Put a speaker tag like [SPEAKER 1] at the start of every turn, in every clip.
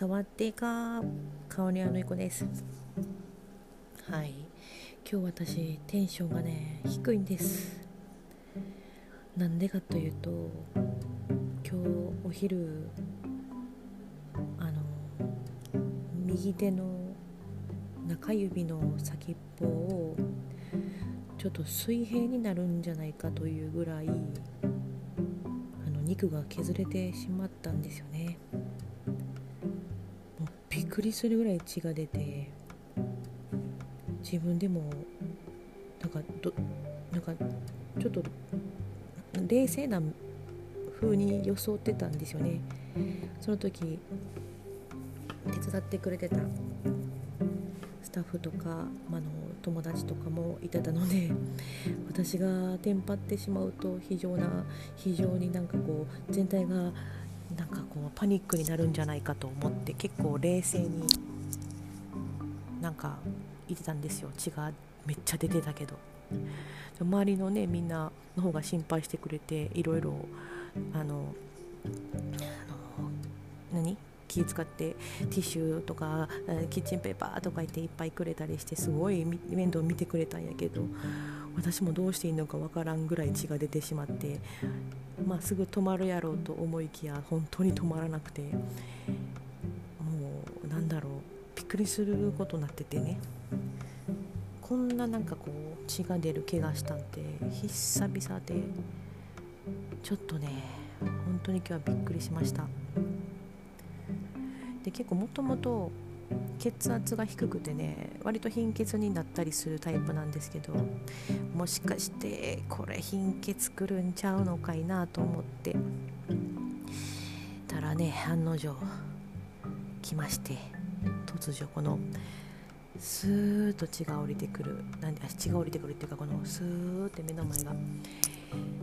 [SPEAKER 1] 触ってか香りあのいこです。はい。今日私テンションがね低いんです。なんでかというと今日お昼あの右手の中指の先っぽをちょっと水平になるんじゃないかというぐらいあの肉が削れてしまったんですよね。くりするぐらい血が出て自分でもなんかどなんかちょっと冷静な風に装ってたんですよね。その時手伝ってくれてたスタッフとか、まあの友達とかもいてたので私がテンパってしまうと非常な非常になんかこう全体がこうパニックになるんじゃないかと思って結構冷静になんかいてたんですよ。血がめっちゃ出てたけど。周りのねみんなの方が心配してくれていろいろあの何？気使ってティッシュとかキッチンペーパーとか言っていっぱいくれたりしてすごい面倒見てくれたんやけど。私もどうしていいのかわからんぐらい血が出てしまってまあすぐ止まるやろうと思いきや本当に止まらなくてもうなんだろうびっくりすることになっててねこんななんかこう血が出る怪我したんて久々でちょっとね本当に今日はびっくりしました。で結構もともと血圧が低くてね割と貧血になったりするタイプなんですけどもしかしてこれ貧血くるんちゃうのかいなと思ってたらね案の定来まして突如このスーッと血が降りてくるなんで血が降りてくるっていうかこのスーッて目の前が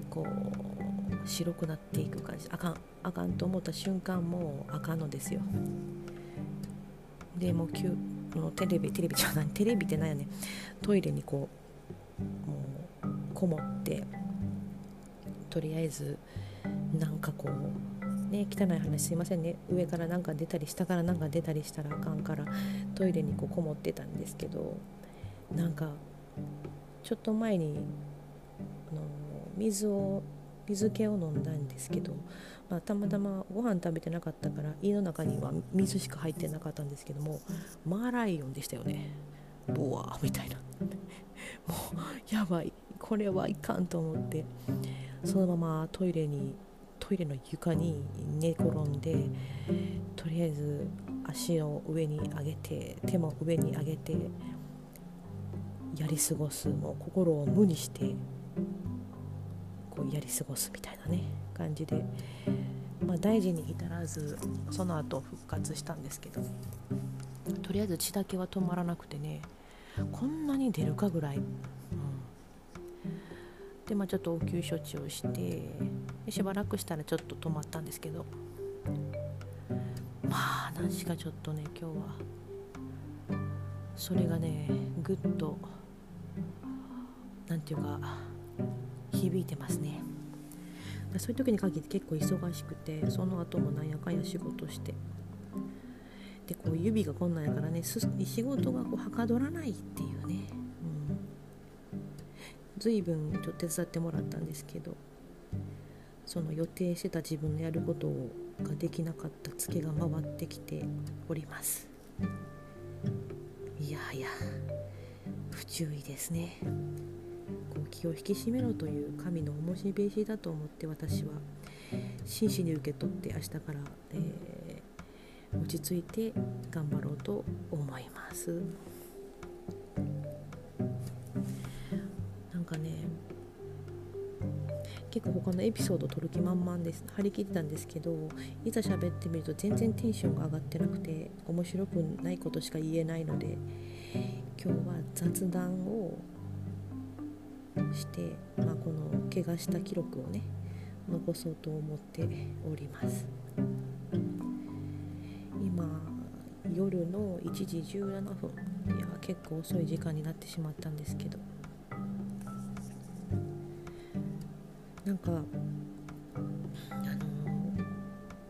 [SPEAKER 1] こう白くなっていく感じ。あかんあかんと思った瞬間もうあかんのですよ。でもうのテレビテレビじゃないテレビってなんやねトイレにこうもうこもってとりあえずなんかこうね汚い話すいませんね。上からなんか出たり下からなんか出たりしたらあかんからトイレにこうこもってたんですけどなんかちょっと前にあの水を水気を飲んだんですけど、まあ、たまたまご飯食べてなかったから胃の中には水しか入ってなかったんですけどもマーライオンでしたよね。ボワーみたいな。もうやばい。これはいかんと思って。そのままトイレにトイレの床に寝転んでとりあえず足を上に上げて手も上に上げてやり過ごす。もう心を無にしてこうやり過ごすみたいなね感じで、まあ、大事に至らずその後復活したんですけどとりあえず血だけは止まらなくてねこんなに出るかぐらい、うん、でまあちょっと応急処置をしてしばらくしたらちょっと止まったんですけどまあ何しかちょっとね今日はそれがねぐっと何て言うか響いてますね。そういう時に限って結構忙しくてその後もなんやかんや仕事して。でこう指がこんなんやからね仕事がこうはかどらないっていうね、うん、随分ちょっと手伝ってもらったんですけどその予定してた自分のやることができなかったツケが回ってきております。いやいや不注意ですね。気を引き締めろという神のおもしべしだと思って私は真摯に受け取って明日から、えー、落ち着いて頑張ろうと思います。なんかね結構他のエピソード撮る気満々です。張り切ってたんですけどいざ喋ってみると全然テンションが上がってなくて面白くないことしか言えないので今日は雑談をして、まあ、この怪我した記録をね残そうと思っております。今夜の1時17分いや結構遅い時間になってしまったんですけど。なんかあの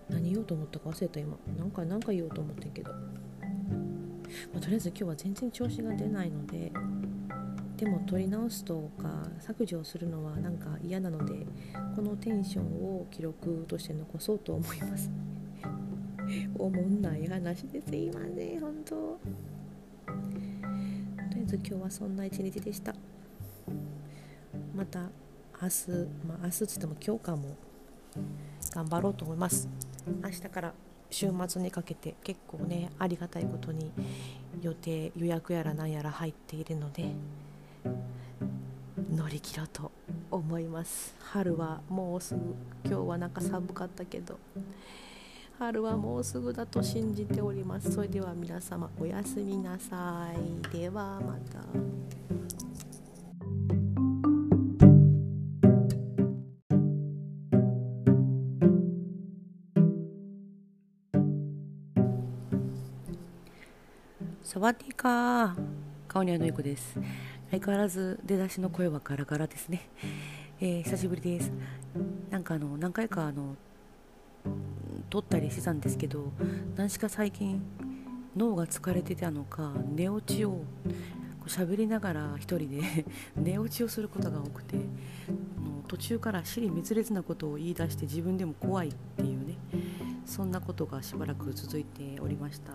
[SPEAKER 1] 何言おうと思ったか忘れた今。なんか何か言おうと思ってんけど、まあ、とりあえず今日は全然調子が出ないのででも撮り直すとか削除するのはなんか嫌なのでこのテンションを記録として残そうと思います。おもんない話ですいません本当。とりあえず今日はそんな一日でした。また明日まあ明日つっても今日かも頑張ろうと思います。明日から週末にかけて結構ねありがたいことに予定予約やら何やら入っているので乗り切ろうと思います。春はもうすぐ今日はなんか寒かったけど。春はもうすぐだと信じております。それでは皆様おやすみなさい。ではまた。サワディーカー顔にあのゆこです。相変わらず出だしの声はガラガラですね、えー、久しぶりです。なんかあの何回かあの撮ったりしてたんですけど何しか最近脳が疲れてたのか寝落ちを喋りながら一人で 寝落ちをすることが多くて途中から尻滅裂なことを言い出して自分でも怖いっていうねそんなことがしばらく続いておりました。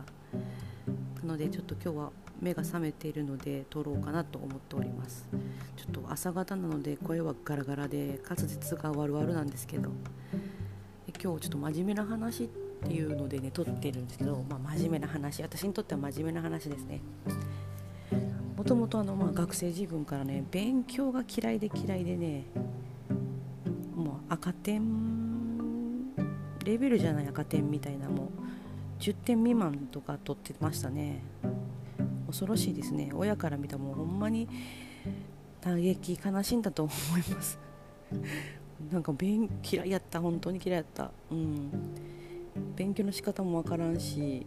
[SPEAKER 1] なのでちょっと今日は目が覚めているので撮ろうかなと思っております。ちょっと朝方なので声はガラガラで滑舌が悪々なんですけど。今日ちょっと真面目な話っていうのでね撮ってるんですけど、まあ、真面目な話。私にとっては真面目な話ですね。もともと、学生自分からね勉強が嫌いで嫌いでねもう赤点レベルじゃない赤点みたいなもう10点未満とか取ってましたね。恐ろしいですね。親から見たらもうほんまに打撃悲しんだと思います。なんか勉嫌いやった。本当に嫌いやった。うん。勉強の仕方もわからんし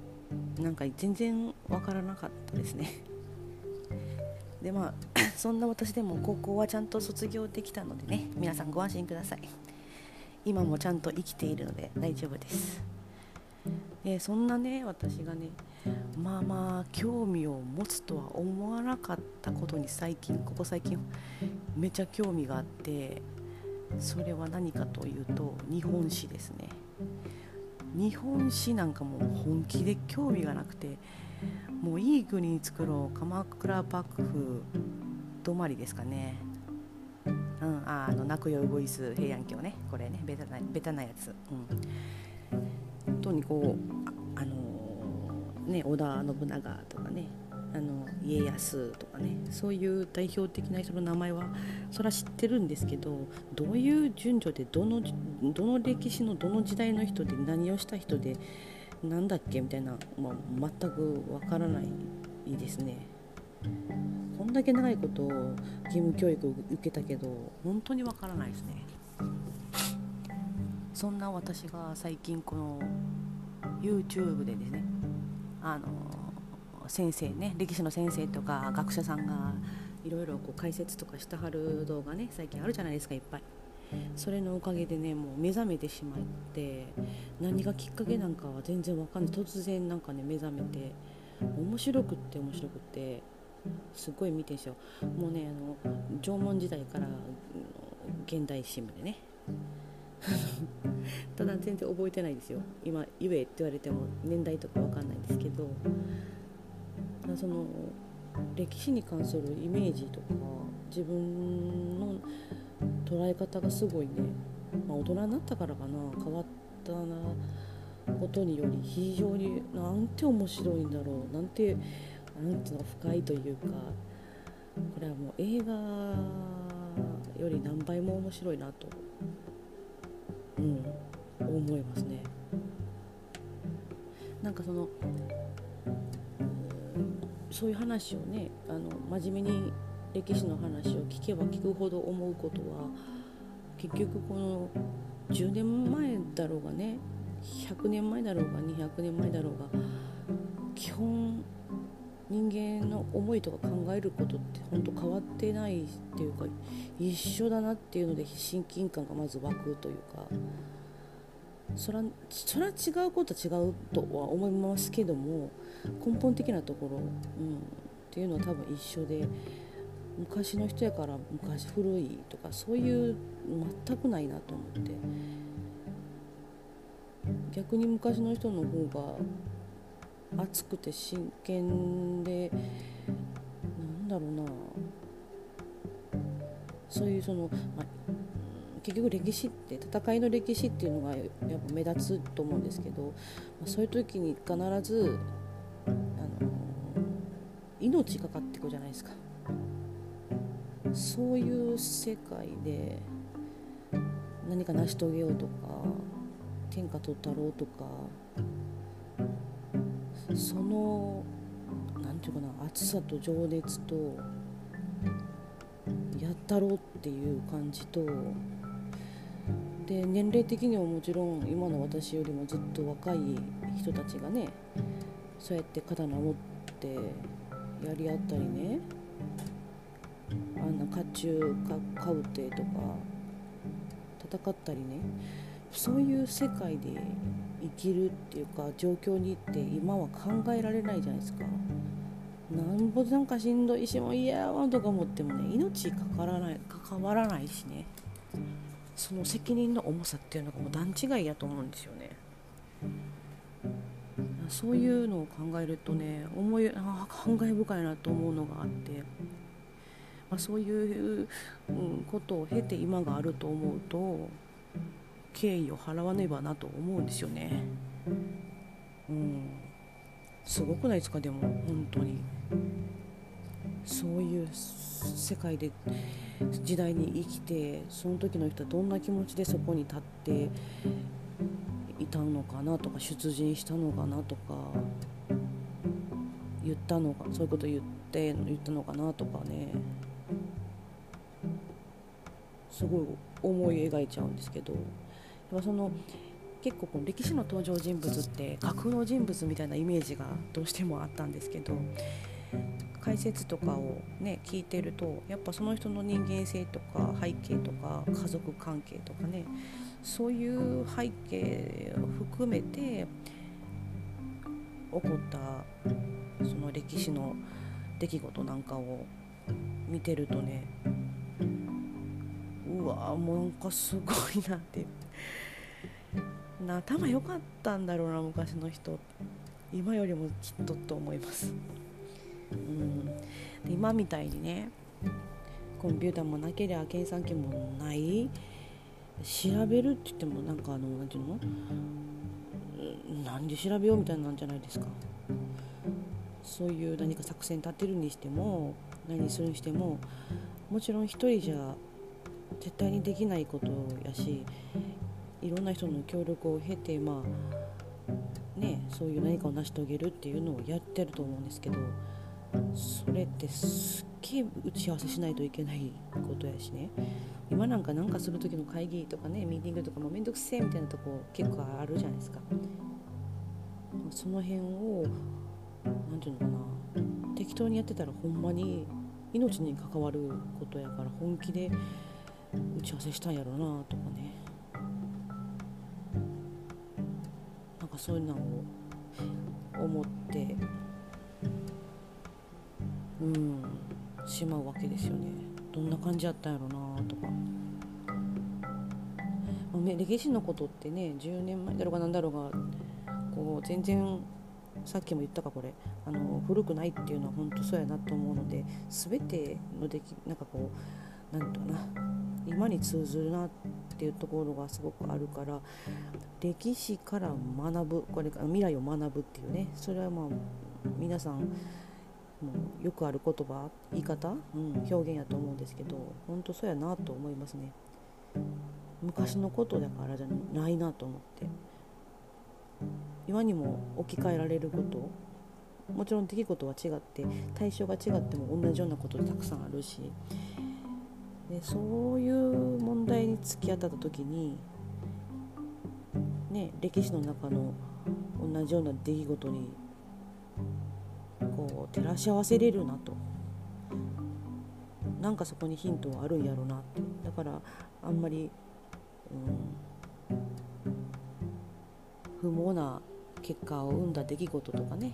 [SPEAKER 1] なんか全然わからなかったですね。でまあ そんな私でも高校はちゃんと卒業できたのでね皆さんご安心ください。今もちゃんと生きているので大丈夫です。えそんなね私がねまあまあ興味を持つとは思わなかったことに最近ここ最近めちゃ興味があってそれは何かというと日本史ですね。日本史なんかもう本気で興味がなくてもういい国に作ろう鎌倉幕府止まりですかね。うん、ああの泣くよウグイス平安京ね。これねベタなベタなやつ、うん、本当にこうね、織田信長とかねあの家康とかねそういう代表的な人の名前はそれは知ってるんですけどどういう順序でどのどの歴史のどの時代の人で何をした人でなんだっけみたいな、まあ、全くわからないですね。こんだけ長いことを義務教育を受けたけど本当にわからないですね。そんな私が最近この YouTube でですねあの先生ね歴史の先生とか学者さんがいろいろ解説とかしてはる動画ね最近あるじゃないですかいっぱい。それのおかげでねもう目覚めてしまって何がきっかけなんかは全然わかんない。突然なんかね目覚めて面白くって面白くってすごい見てんですよ。もうねあの縄文時代から現代史までね。ただ全然覚えてないですよ。今言えって言われても年代とか分かんないんですけど。その歴史に関するイメージとか自分の捉え方がすごいね、まあ、大人になったからかな。変わったなことにより非常になんて面白いんだろう。なんてなんていうの深いというか。これはもう映画より何倍も面白いなとうん、思いますね。なんかそのそういう話をねあの真面目に歴史の話を聞けば聞くほど思うことは結局この10年前だろうがね100年前だろうが200年前だろうが人間の思いとか考えることって本当変わってないっていうか一緒だなっていうので親近感がまず湧くというか。そらそら違うことは違うとは思いますけども根本的なところ、うん、っていうのは多分一緒で昔の人やから昔古いとかそういう全くないなと思って。逆に昔の人の方が熱くて真剣でなんだろうな。そういうその、まあ、結局歴史って戦いの歴史っていうのがやっぱ目立つと思うんですけど、まあ、そういう時に必ずあの命かかってくじゃないですか。そういう世界で何か成し遂げようとか天下取ったろうとかその何て言うかな熱さと情熱とやったろうっていう感じとで年齢的にはもちろん今の私よりもずっと若い人たちがねそうやって刀を持ってやり合ったりねあんな甲冑かかぶってとか戦ったりね。そういう世界で生きるっていうか状況にって今は考えられないじゃないですか。なんぼなんかしんどいしも嫌やわとか思ってもね命かからない関わらないしね。その責任の重さっていうのがもう段違いやと思うんですよね。そういうのを考えるとね思いあ感慨深いなと思うのがあって、まあ、そういう、うん、ことを経て今があると思うと敬意を払わねばなと思うんですよね。うん。すごくないですか？でも本当に。そういう世界で時代に生きてその時の人はどんな気持ちでそこに立っていたのかなとか出陣したのかなとか言ったのかそういうこと言って言ったのかなとかね。すごい思い描いちゃうんですけど。その結構この歴史の登場人物って架空の人物みたいなイメージがどうしてもあったんですけど解説とかをね聞いてるとやっぱその人の人間性とか背景とか家族関係とかねそういう背景を含めて起こったその歴史の出来事なんかを見てるとねうわもうなんかすごいなって。な頭良かったんだろうな昔の人。今よりもきっとと思います、うん、で今みたいにねコンピューターもなければ計算機もない。調べるって言ってもなんかあの何て言うの？なんで調べようみたいなんじゃないですか。そういう何か作戦立てるにしても何するにしてももちろん一人じゃ絶対にできないことやしいろんな人の協力を経てまあねそういう何かを成し遂げるっていうのをやってると思うんですけどそれってすっげえ打ち合わせしないといけないことやしね。今なんか何かする時の会議とかねミーティングとかもめんどくせえみたいなとこ結構あるじゃないですか。その辺を何て言うのかな適当にやってたらほんまに命に関わることやから本気で打ち合わせしたんやろうなとかね。かそういうのを思ってうんしまうわけですよね。どんな感じやったんやろなとか、まあ、歴史のことってね10年前だろうが何だろうがこう全然さっきも言ったかこれ。あの古くないっていうのは本当そうやなと思うので全てのできなんかこう何て言うかな。今に通ずるなってっていうところがすごくあるから歴史から学ぶこれ未来を学ぶっていうねそれはまあ皆さんもよくある言葉言い方、うん、表現やと思うんですけど本当そうやなと思いますね。昔のことだからじゃないなと思って。今にも置き換えられることもちろん出来事は違って対象が違っても同じようなことたくさんあるしでそういう問題に突き当たった時に、ね、歴史の中の同じような出来事にこう照らし合わせれるなと。なんかそこにヒントはあるんやろうなって。だからあんまり、うん、不毛な結果を生んだ出来事とかね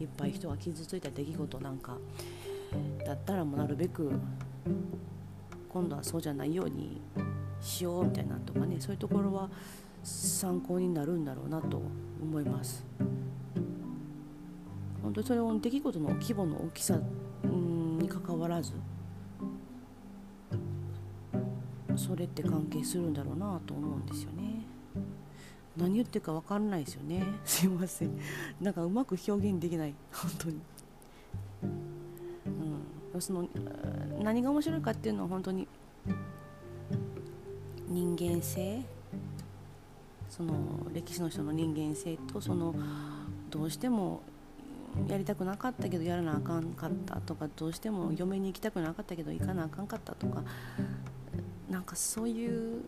[SPEAKER 1] いっぱい人が傷ついた出来事なんかだったらもうなるべく今度はそうじゃないようにしようみたいなとかねそういうところは参考になるんだろうなと思います。本当にそれを出来事の規模の大きさにかかわらずそれって関係するんだろうなと思うんですよね。何言ってるか分かんないですよね。すいません。なんかうまく表現できない。本当に。うん。その何が面白いかっていうのは本当に人間性その歴史の人の人間性とそのどうしてもやりたくなかったけどやらなあかんかったとかどうしても嫁に行きたくなかったけど行かなあかんかったとかなんかそういう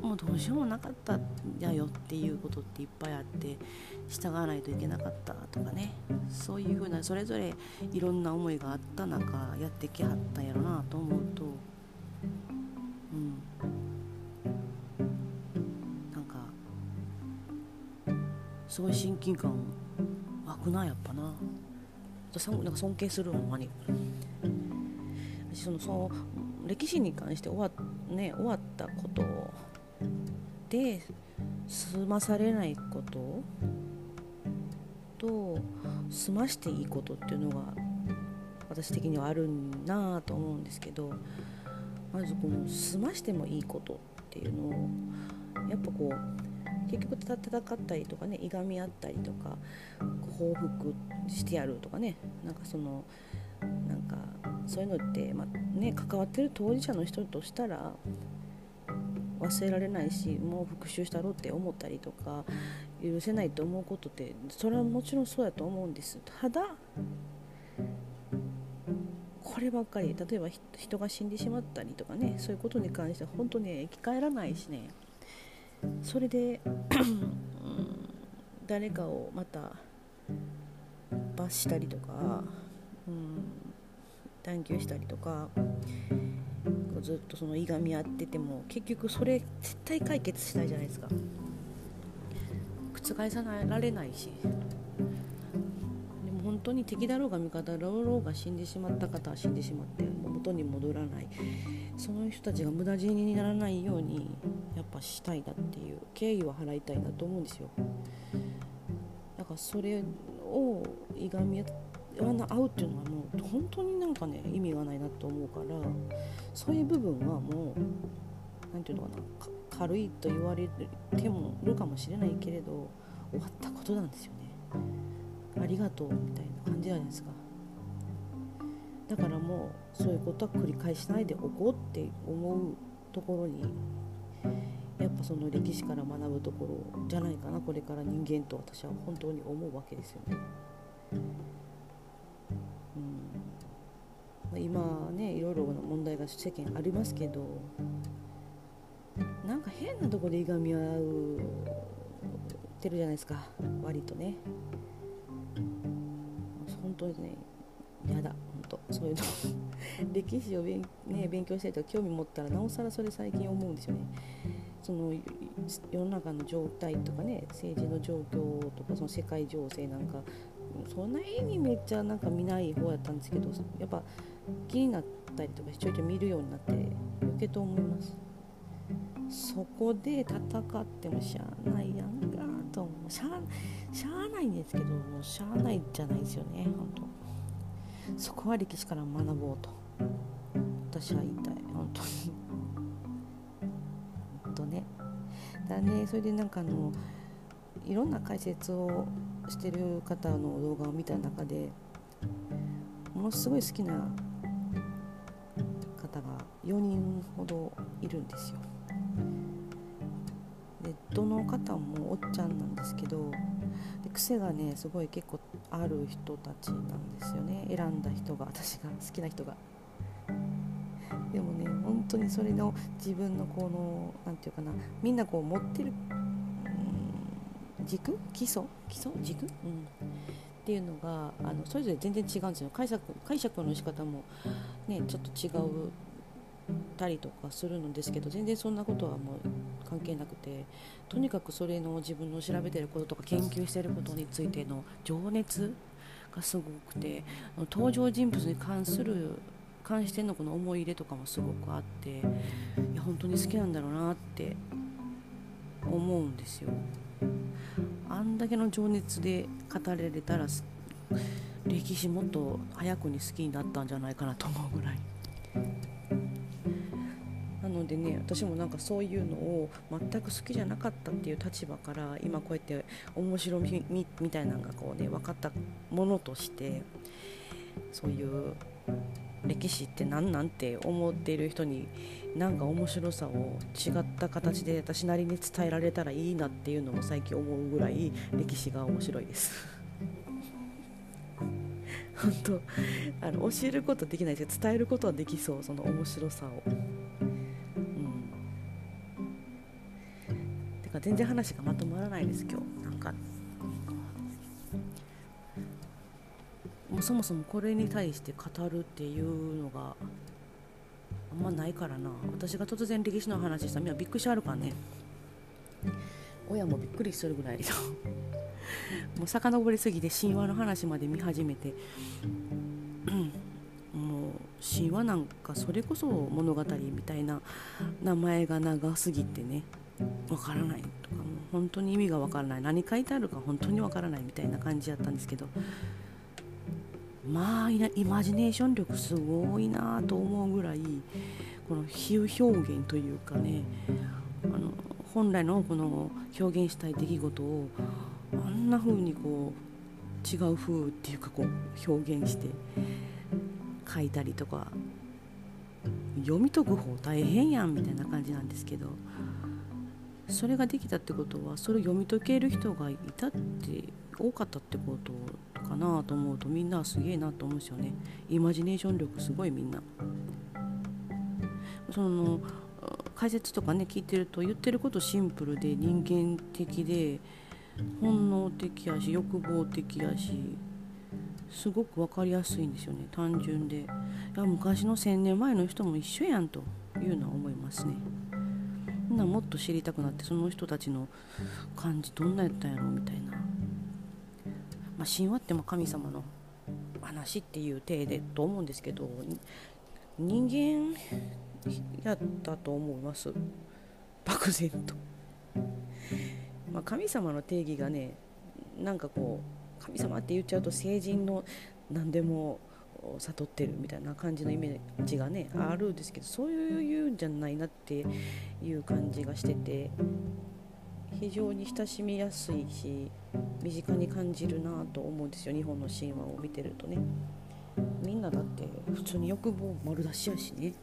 [SPEAKER 1] もうどうしようもなかったんだよっていうことっていっぱいあって従わないといけなかったとかね。そういうふうなそれぞれいろんな思いがあった中やってきはったんやろなと思うとうん。なんかすごい親近感湧くなやっぱな。なんか尊敬するほんまに。そのその歴史に関して終わ,、ね、終わったことで済まされないこと？と済ましていいことっていうのが私的にはあるなと思うんですけどまずこの済ましてもいいことっていうのをやっぱこう結局戦ったりとかねいがみ合ったりとか報復してやるとかねなんかそのなんかそういうのって、まあね、関わってる当事者の人としたら忘れられないしもう復讐したろうって思ったりとか許せないと思うことってそれはもちろんそうやと思うんです。ただこればっかり例えば人が死んでしまったりとかねそういうことに関しては本当に生き返らないしね。それで誰かをまた罰したりとか、うん、探求したりとかずっとそのいがみ合ってても結局それ絶対解決したいじゃないですか。覆さなられないし。でも本当に敵だろうが味方だろうが死んでしまった方は死んでしまって元に戻らない。その人たちが無駄死にならないようにやっぱしたいなっていう敬意は払いたいなと思うんですよ。だからそれをいがみ合って合うっていうのはもう本当になんかね意味がないなと思うからそういう部分はもう何て言うのかな軽いと言われてもるかもしれないけれど終わったことなんですよね。ありがとうみたいな感じじゃないですか。だからもうそういうことは繰り返しないでおこうって思うところにやっぱその歴史から学ぶところじゃないかなこれから人間と私は本当に思うわけですよね。うん、今ねいろいろな問題が世間ありますけどなんか変なとこでいがみ合うてるじゃないですか割とね。本当にね嫌だ本当。そういうの。歴史を勉,、ね、勉強したりとか興味持ったらなおさらそれ最近思うんですよね。その世の中の状態とかね政治の状況とかその世界情勢なんかそんなにめっちゃなんか見ない方やったんですけどやっぱ気になったりとかちょいちょい見るようになって余計と思います。そこで戦ってもしゃあないやんかと思う。しゃあしゃあないんですけどもうしゃあないじゃないですよね本当。そこは歴史から学ぼうと。私は言いたい。本当に。本当ね。だね。それでなんかあのいろんな解説をしてる方の動画を見た中でものすごい好きな方が4人ほどいるんですよ。でどの方もおっちゃんなんですけどで癖がねすごい結構ある人たちなんですよね選んだ人が私が好きな人が。でもね本当にそれの自分のこの何て言うかなみんなこう持ってる軸？基礎？基礎？軸、うん、っていうのがあのそれぞれ全然違うんですよ。解釈解釈の仕方もねちょっと違うたりとかするのですけど全然そんなことはもう関係なくてとにかくそれの自分の調べてることとか研究してることについての情熱がすごくて登場人物に関する関してのこの思い入れとかもすごくあっていや本当に好きなんだろうなって思うんですよ。あんだけの情熱で語られたら歴史もっと早くに好きになったんじゃないかなと思うぐらい。なのでね私もなんかそういうのを全く好きじゃなかったっていう立場から今こうやって面白みみたいなのがこうね分かったものとしてそういう歴史って何なんて思っている人になんか面白さを違った形で私なりに伝えられたらいいなっていうのも最近思うぐらい歴史が面白いです。本当あの教えることできないですけど伝えることはできそうその面白さを。うん。てか全然話がまとまらないです今日。なんかもうそもそもこれに対して語るっていうのがあんまないからな。私が突然歴史の話したらみんなびっくりしはるからね。親もびっくりするぐらい もう遡りすぎて神話の話まで見始めて。もう神話なんかそれこそ物語みたいな名前が長すぎてね。わからないとかもう本当に意味がわからない。何書いてあるか本当にわからないみたいな感じやったんですけど。まあイマジネーション力すごいなと思うぐらいこの比喩表現というかねあの本来のこの表現したい出来事をあんな風にこう違う風っていうかこう表現して書いたりとか読み解く方大変やんみたいな感じなんですけどそれができたってことはそれを読み解ける人がいたって多かったってことかなと思うとみんなすげえなと思うんですよね。イマジネーション力すごいみんな。その解説とかね聞いてると言ってることシンプルで人間的で本能的やし欲望的やしすごく分かりやすいんですよね。単純で。いや昔の1,000年前の人も一緒やんというのは思いますね。なもっと知りたくなってその人たちの感じどんなやったんやろみたいな、まあ、神話っても神様の話っていう体でと思うんですけど人間やったと思います。漠然と。まあ、神様の定義がねなんかこう神様って言っちゃうと成人の何でも悟ってるみたいな感じのイメージがねあるんですけどそういうんじゃないなっていう感じがしてて非常に親しみやすいし身近に感じるなと思うんですよ。日本の神話を見てるとね。みんなだって普通に欲望丸出しやしね。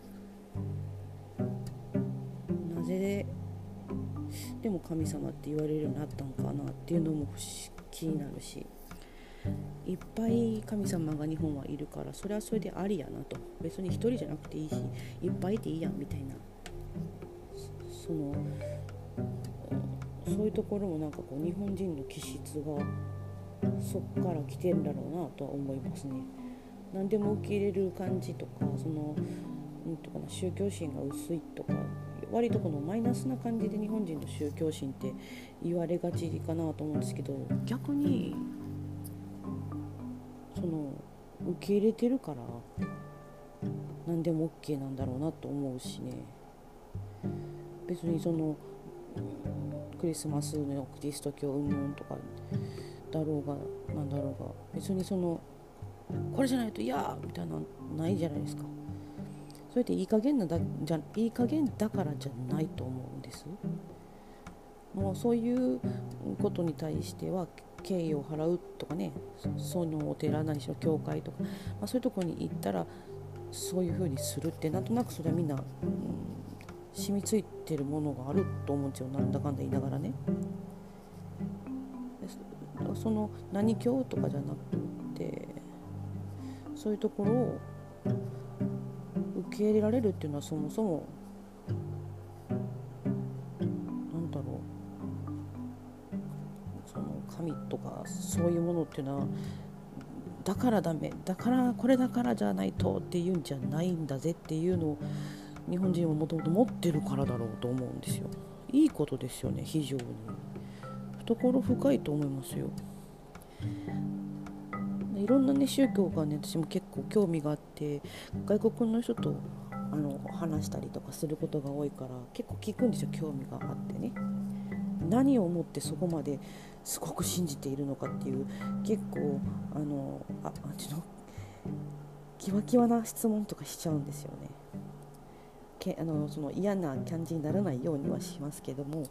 [SPEAKER 1] なぜ？でも神様って言われるようになったんかなっていうのも気になるし。いっぱい神様が日本はいるからそれはそれでありやなと。別に1人じゃなくていいしいっぱいいていいやんみたいな。そのそういうところもなんかこう日本人の気質がそっから来てんだろうなとは思いますね。何でも受け入れる感じとかそのなんとかな宗教心が薄いとか割とこのマイナスな感じで日本人の宗教心って言われがちかなと思うんですけど逆にその受け入れてるから何でも OK なんだろうなと思うしね別にそのクリスマスのキリスト教云々とかだろうがなんだろうが別にそのこれじゃないと嫌みたいなないじゃないですか。それっていい加減なだじゃいい加減だからじゃないと思うんですもうそういうことに対しては敬意を払うとかねそのお寺何しろ教会とか、まあ、そういうとこに行ったらそういうふうにするってなんとなくそれはみんな、うん、染みついてるものがあると思うんですよ。なんだかんだ言いながらね。その何教とかじゃなくてそういうところを受け入れられるっていうのはそもそも何だろう。その神とかそういうものっていうのはだからダメだからこれだからじゃないとっていうんじゃないんだぜっていうのを日本人はもともと持ってるからだろうと思うんですよ。いいことですよね非常に。懐深いと思いますよ。いろんなね宗教がね私も結構興味があって外国の人とあの話したりとかすることが多いから結構聞くんですよ興味があってね。何を思ってそこまですごく信じているのかっていう結構あのああちのキワキワな質問とかしちゃうんですよね。けあのその嫌な感じにならないようにはしますけども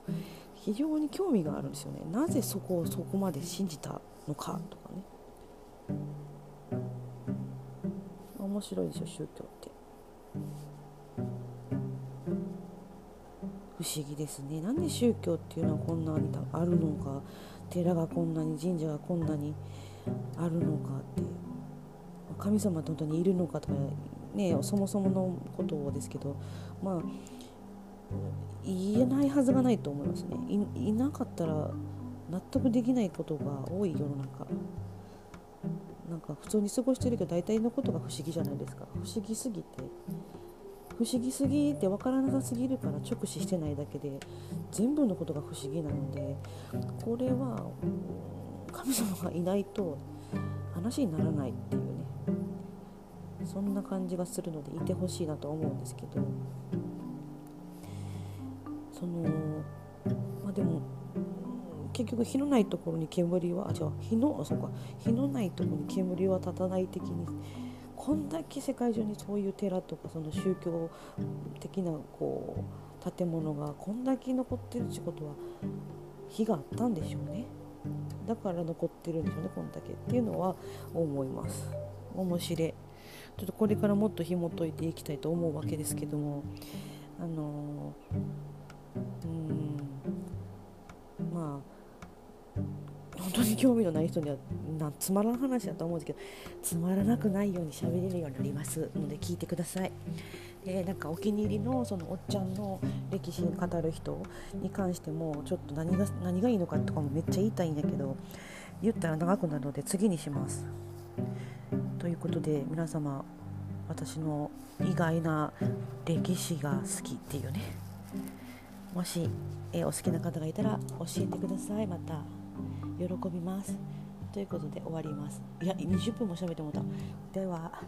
[SPEAKER 1] 非常に興味があるんですよね。なぜそこをそこまで信じたのかとかね。面白いでしょ宗教って。不思議ですね。なんで宗教っていうのはこんなにあるのか寺がこんなに神社がこんなにあるのかって。神様って本当にいるのかとかねそもそものことをですけどまあ言えないはずがないと思いますね。いなかったら納得できないことが多い世の中。なんか普通に過ごしてるけど大体のことが不思議じゃないですか。不思議すぎて。不思議すぎて分からなさすぎるから直視してないだけで全部のことが不思議なのでこれは神様がいないと話にならないっていうね。そんな感じがするのでいてほしいなと思うんですけど。そのまあでも結局火のないところに煙はあ違う火のそうか。火のないところに煙は立たない的にこんだけ世界中にそういう寺とかその宗教的なこう建物がこんだけ残ってるってことは火があったんでしょうね。だから残ってるんでしょうねこんだけ。っていうのは思います。面白い。ちょっとこれからもっと紐解いていきたいと思うわけですけどもあのうんまあ本当に興味のない人にはなつまらん話だと思うんですけどつまらなくないように喋れるようになりますので聞いてください。でなんかお気に入りのそのおっちゃんの歴史に語る人に関してもちょっと何が何がいいのかとかもめっちゃ言いたいんだけど言ったら長くなるので次にします。ということで皆様私の意外な歴史が好きっていうね。もし、え、お好きな方がいたら教えてください。また喜びます。ということで終わります。いや20分も喋ってもた。では。